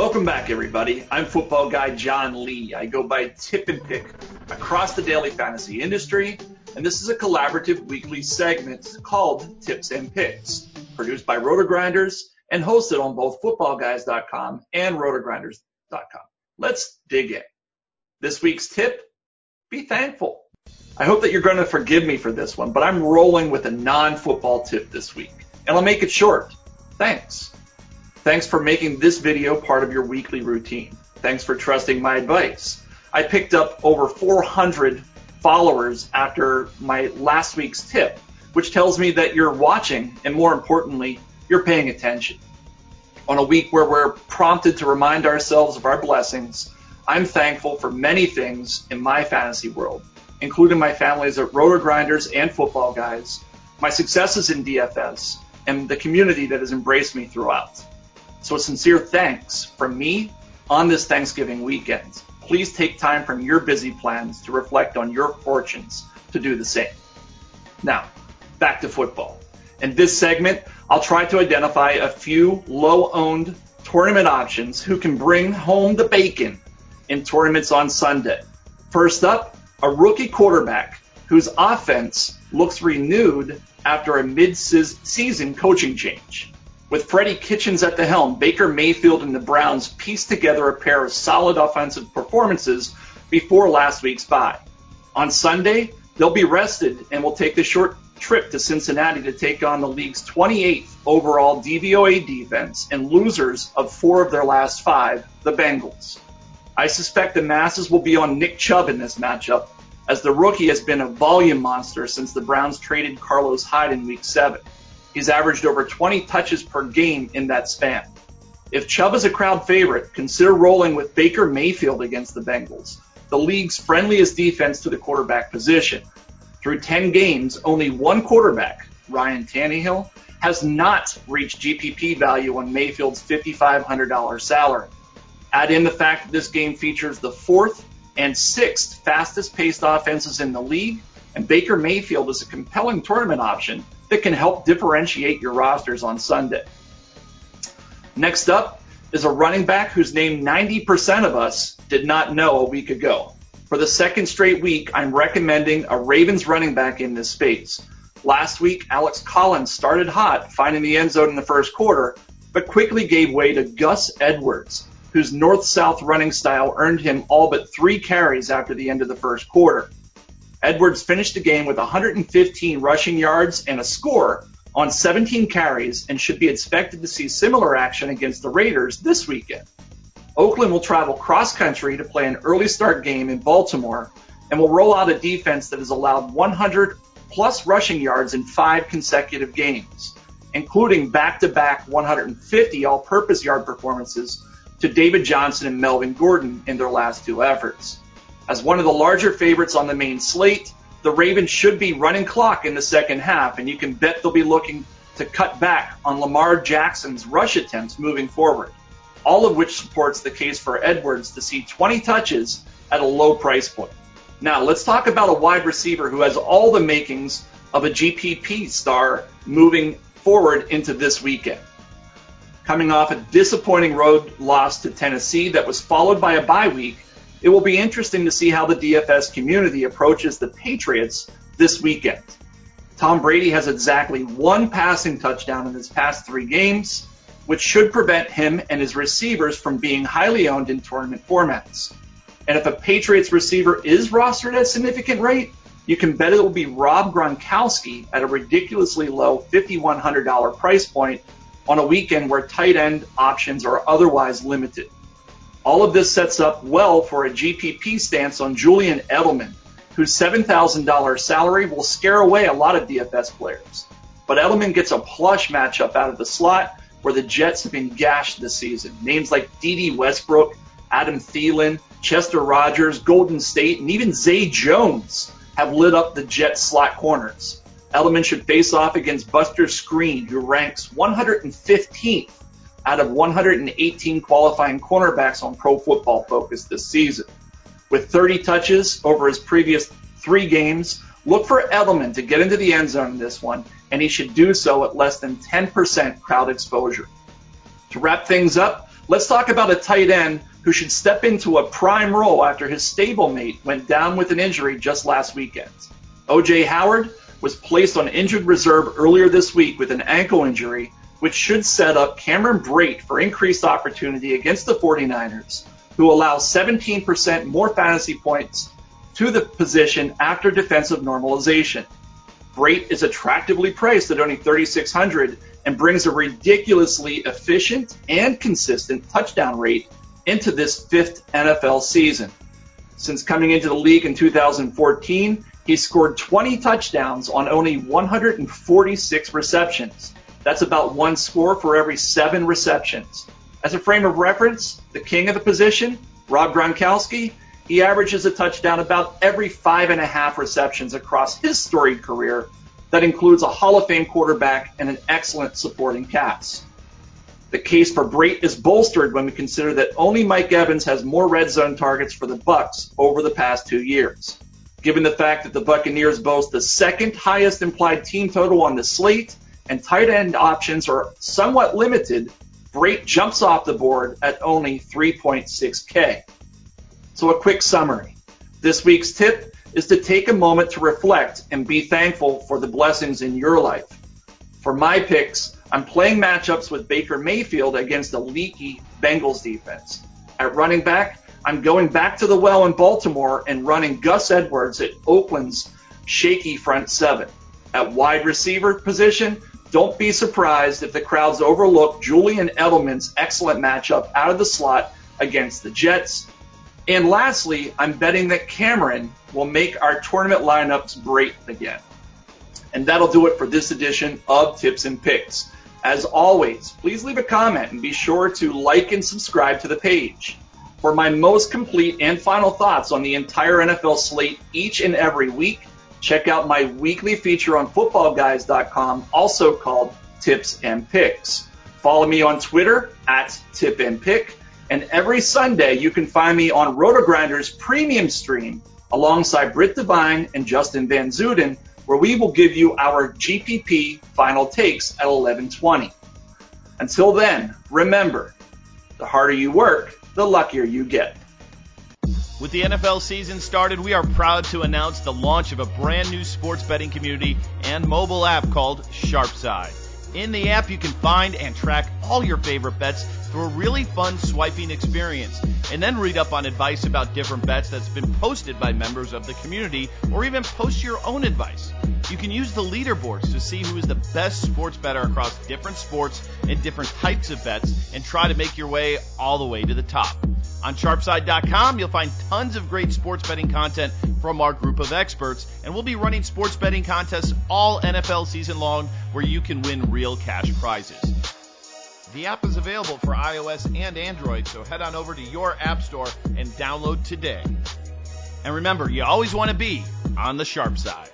Welcome back, everybody. I'm football guy John Lee. I go by Tip and Pick across the daily fantasy industry, and this is a collaborative weekly segment called Tips and Picks, produced by RotoGrinders and hosted on both footballguys.com and rotogrinders.com. Let's dig in. This week's tip, be thankful. I hope that you're going to forgive me for this one, but I'm rolling with a non-football tip this week, and I'll make it short. Thanks. Thanks for making this video part of your weekly routine. Thanks for trusting my advice. I picked up over 400 followers after my last week's tip, which tells me that you're watching and more importantly, you're paying attention. On a week where we're prompted to remind ourselves of our blessings, I'm thankful for many things in my fantasy world, including my families at RotoGrinders and Football Guys, my successes in DFS, and the community that has embraced me throughout. So a sincere thanks from me on this Thanksgiving weekend. Please take time from your busy plans to reflect on your fortunes to do the same. Now, back to football. In this segment, I'll try to identify a few low owned tournament options who can bring home the bacon in tournaments on Sunday. First up, a rookie quarterback whose offense looks renewed after a mid-season coaching change. With Freddie Kitchens at the helm, Baker Mayfield and the Browns pieced together a pair of solid offensive performances before last week's bye. On Sunday, they'll be rested and will take the short trip to Cincinnati to take on the league's 28th overall DVOA defense and losers of four of their last five, the Bengals. I suspect the masses will be on Nick Chubb in this matchup, as the rookie has been a volume monster since the Browns traded Carlos Hyde in week seven. He's averaged over 20 touches per game in that span. If Chubb is a crowd favorite, consider rolling with Baker Mayfield against the Bengals, the league's friendliest defense to the quarterback position. Through 10 games, only one quarterback, Ryan Tannehill, has not reached GPP value on Mayfield's $5,500 salary. Add in the fact that this game features the fourth and sixth fastest paced offenses in the league, and Baker Mayfield is a compelling tournament option that can help differentiate your rosters on Sunday. Next up is a running back whose name 90% of us did not know a week ago. For the second straight week, I'm recommending a Ravens running back in this space. Last week, Alex Collins started hot, finding the end zone in the first quarter, but quickly gave way to Gus Edwards, whose north-south running style earned him all but three carries after the end of the first quarter. Edwards finished the game with 115 rushing yards and a score on 17 carries and should be expected to see similar action against the Raiders this weekend. Oakland will travel cross country to play an early start game in Baltimore and will roll out a defense that has allowed 100 plus rushing yards in five consecutive games, including back to back 150 all purpose yard performances to David Johnson and Melvin Gordon in their last two efforts. As one of the larger favorites on the main slate, the Ravens should be running clock in the second half, and you can bet they'll be looking to cut back on Lamar Jackson's rush attempts moving forward, all of which supports the case for Edwards to see 20 touches at a low price point. Now, let's talk about a wide receiver who has all the makings of a GPP star moving forward into this weekend. Coming off a disappointing road loss to Tennessee that was followed by a bye week, it will be interesting to see how the DFS community approaches the Patriots this weekend. Tom Brady has exactly one passing touchdown in his past three games, which should prevent him and his receivers from being highly owned in tournament formats. And if a Patriots receiver is rostered at a significant rate, you can bet it will be Rob Gronkowski at a ridiculously low $5,100 price point on a weekend where tight end options are otherwise limited. All of this sets up well for a GPP stance on Julian Edelman, whose $7,000 salary will scare away a lot of DFS players. But Edelman gets a plush matchup out of the slot where the Jets have been gashed this season. Names like Dede Westbrook, Adam Thielen, Chester Rogers, Golden Tate, and even Zay Jones have lit up the Jets slot corners. Edelman should face off against Buster Skrine, who ranks 115th out of 118 qualifying cornerbacks on Pro Football Focus this season. With 30 touches over his previous three games, look for Edelman to get into the end zone in this one, and he should do so at less than 10% crowd exposure. To wrap things up, Let's talk about a tight end who should step into a prime role after his stablemate went down with an injury just last weekend. OJ Howard was placed on injured reserve earlier this week with an ankle injury, which should set up Cameron Brate for increased opportunity against the 49ers, who allow 17% more fantasy points to the position after defensive normalization. Brate is attractively priced at only 3600 and brings a ridiculously efficient and consistent touchdown rate into this fifth NFL season. Since coming into the league in 2014, he scored 20 touchdowns on only 146 receptions. That's about one score for every seven receptions. As a frame of reference, the king of the position, Rob Gronkowski, he averages a touchdown about every five and a half receptions across his storied career. That includes a Hall of Fame quarterback and an excellent supporting cast. The case for Brate is bolstered when we consider that only Mike Evans has more red zone targets for the Bucks over the past two years. Given the fact that the Buccaneers boast the second highest implied team total on the slate and tight end options are somewhat limited, Brate jumps off the board at only 3.6K. So a quick summary. This week's tip is to take a moment to reflect and be thankful for the blessings in your life. For my picks, I'm playing matchups with Baker Mayfield against a leaky Bengals defense. At running back, I'm going back to the well in Baltimore and running Gus Edwards at Oakland's shaky front seven. At wide receiver position, don't be surprised if the crowds overlook Julian Edelman's excellent matchup out of the slot against the Jets. And lastly, I'm betting that Cameron will make our tournament lineups great again. And that'll do it for this edition of Tips and Picks. As always, please leave a comment and be sure to like and subscribe to the page. For my most complete and final thoughts on the entire NFL slate each and every week, check out my weekly feature on footballguys.com, also called Tips and Picks. Follow me on Twitter at Tip and Pick. And every Sunday, you can find me on RotoGrinders premium stream alongside Britt Devine and Justin Van Zuiden where we will give you our GPP final takes at 1120. Until then, remember, the harder you work, the luckier you get. With the NFL season started, we are proud to announce the launch of a brand new sports betting community and mobile app called Sharpside. In the app, you can find and track all your favorite bets through a really fun swiping experience, and then read up on advice about different bets that's been posted by members of the community, or even post your own advice. You can use the leaderboards to see who is the best sports better across different sports and different types of bets, and try to make your way all the way to the top. On sharpside.com, you'll find tons of great sports betting content from our group of experts, and we'll be running sports betting contests all NFL season long where you can win real cash prizes. The app is available for iOS and Android, so head on over to your app store and download today. And remember, you always want to be on the sharp side.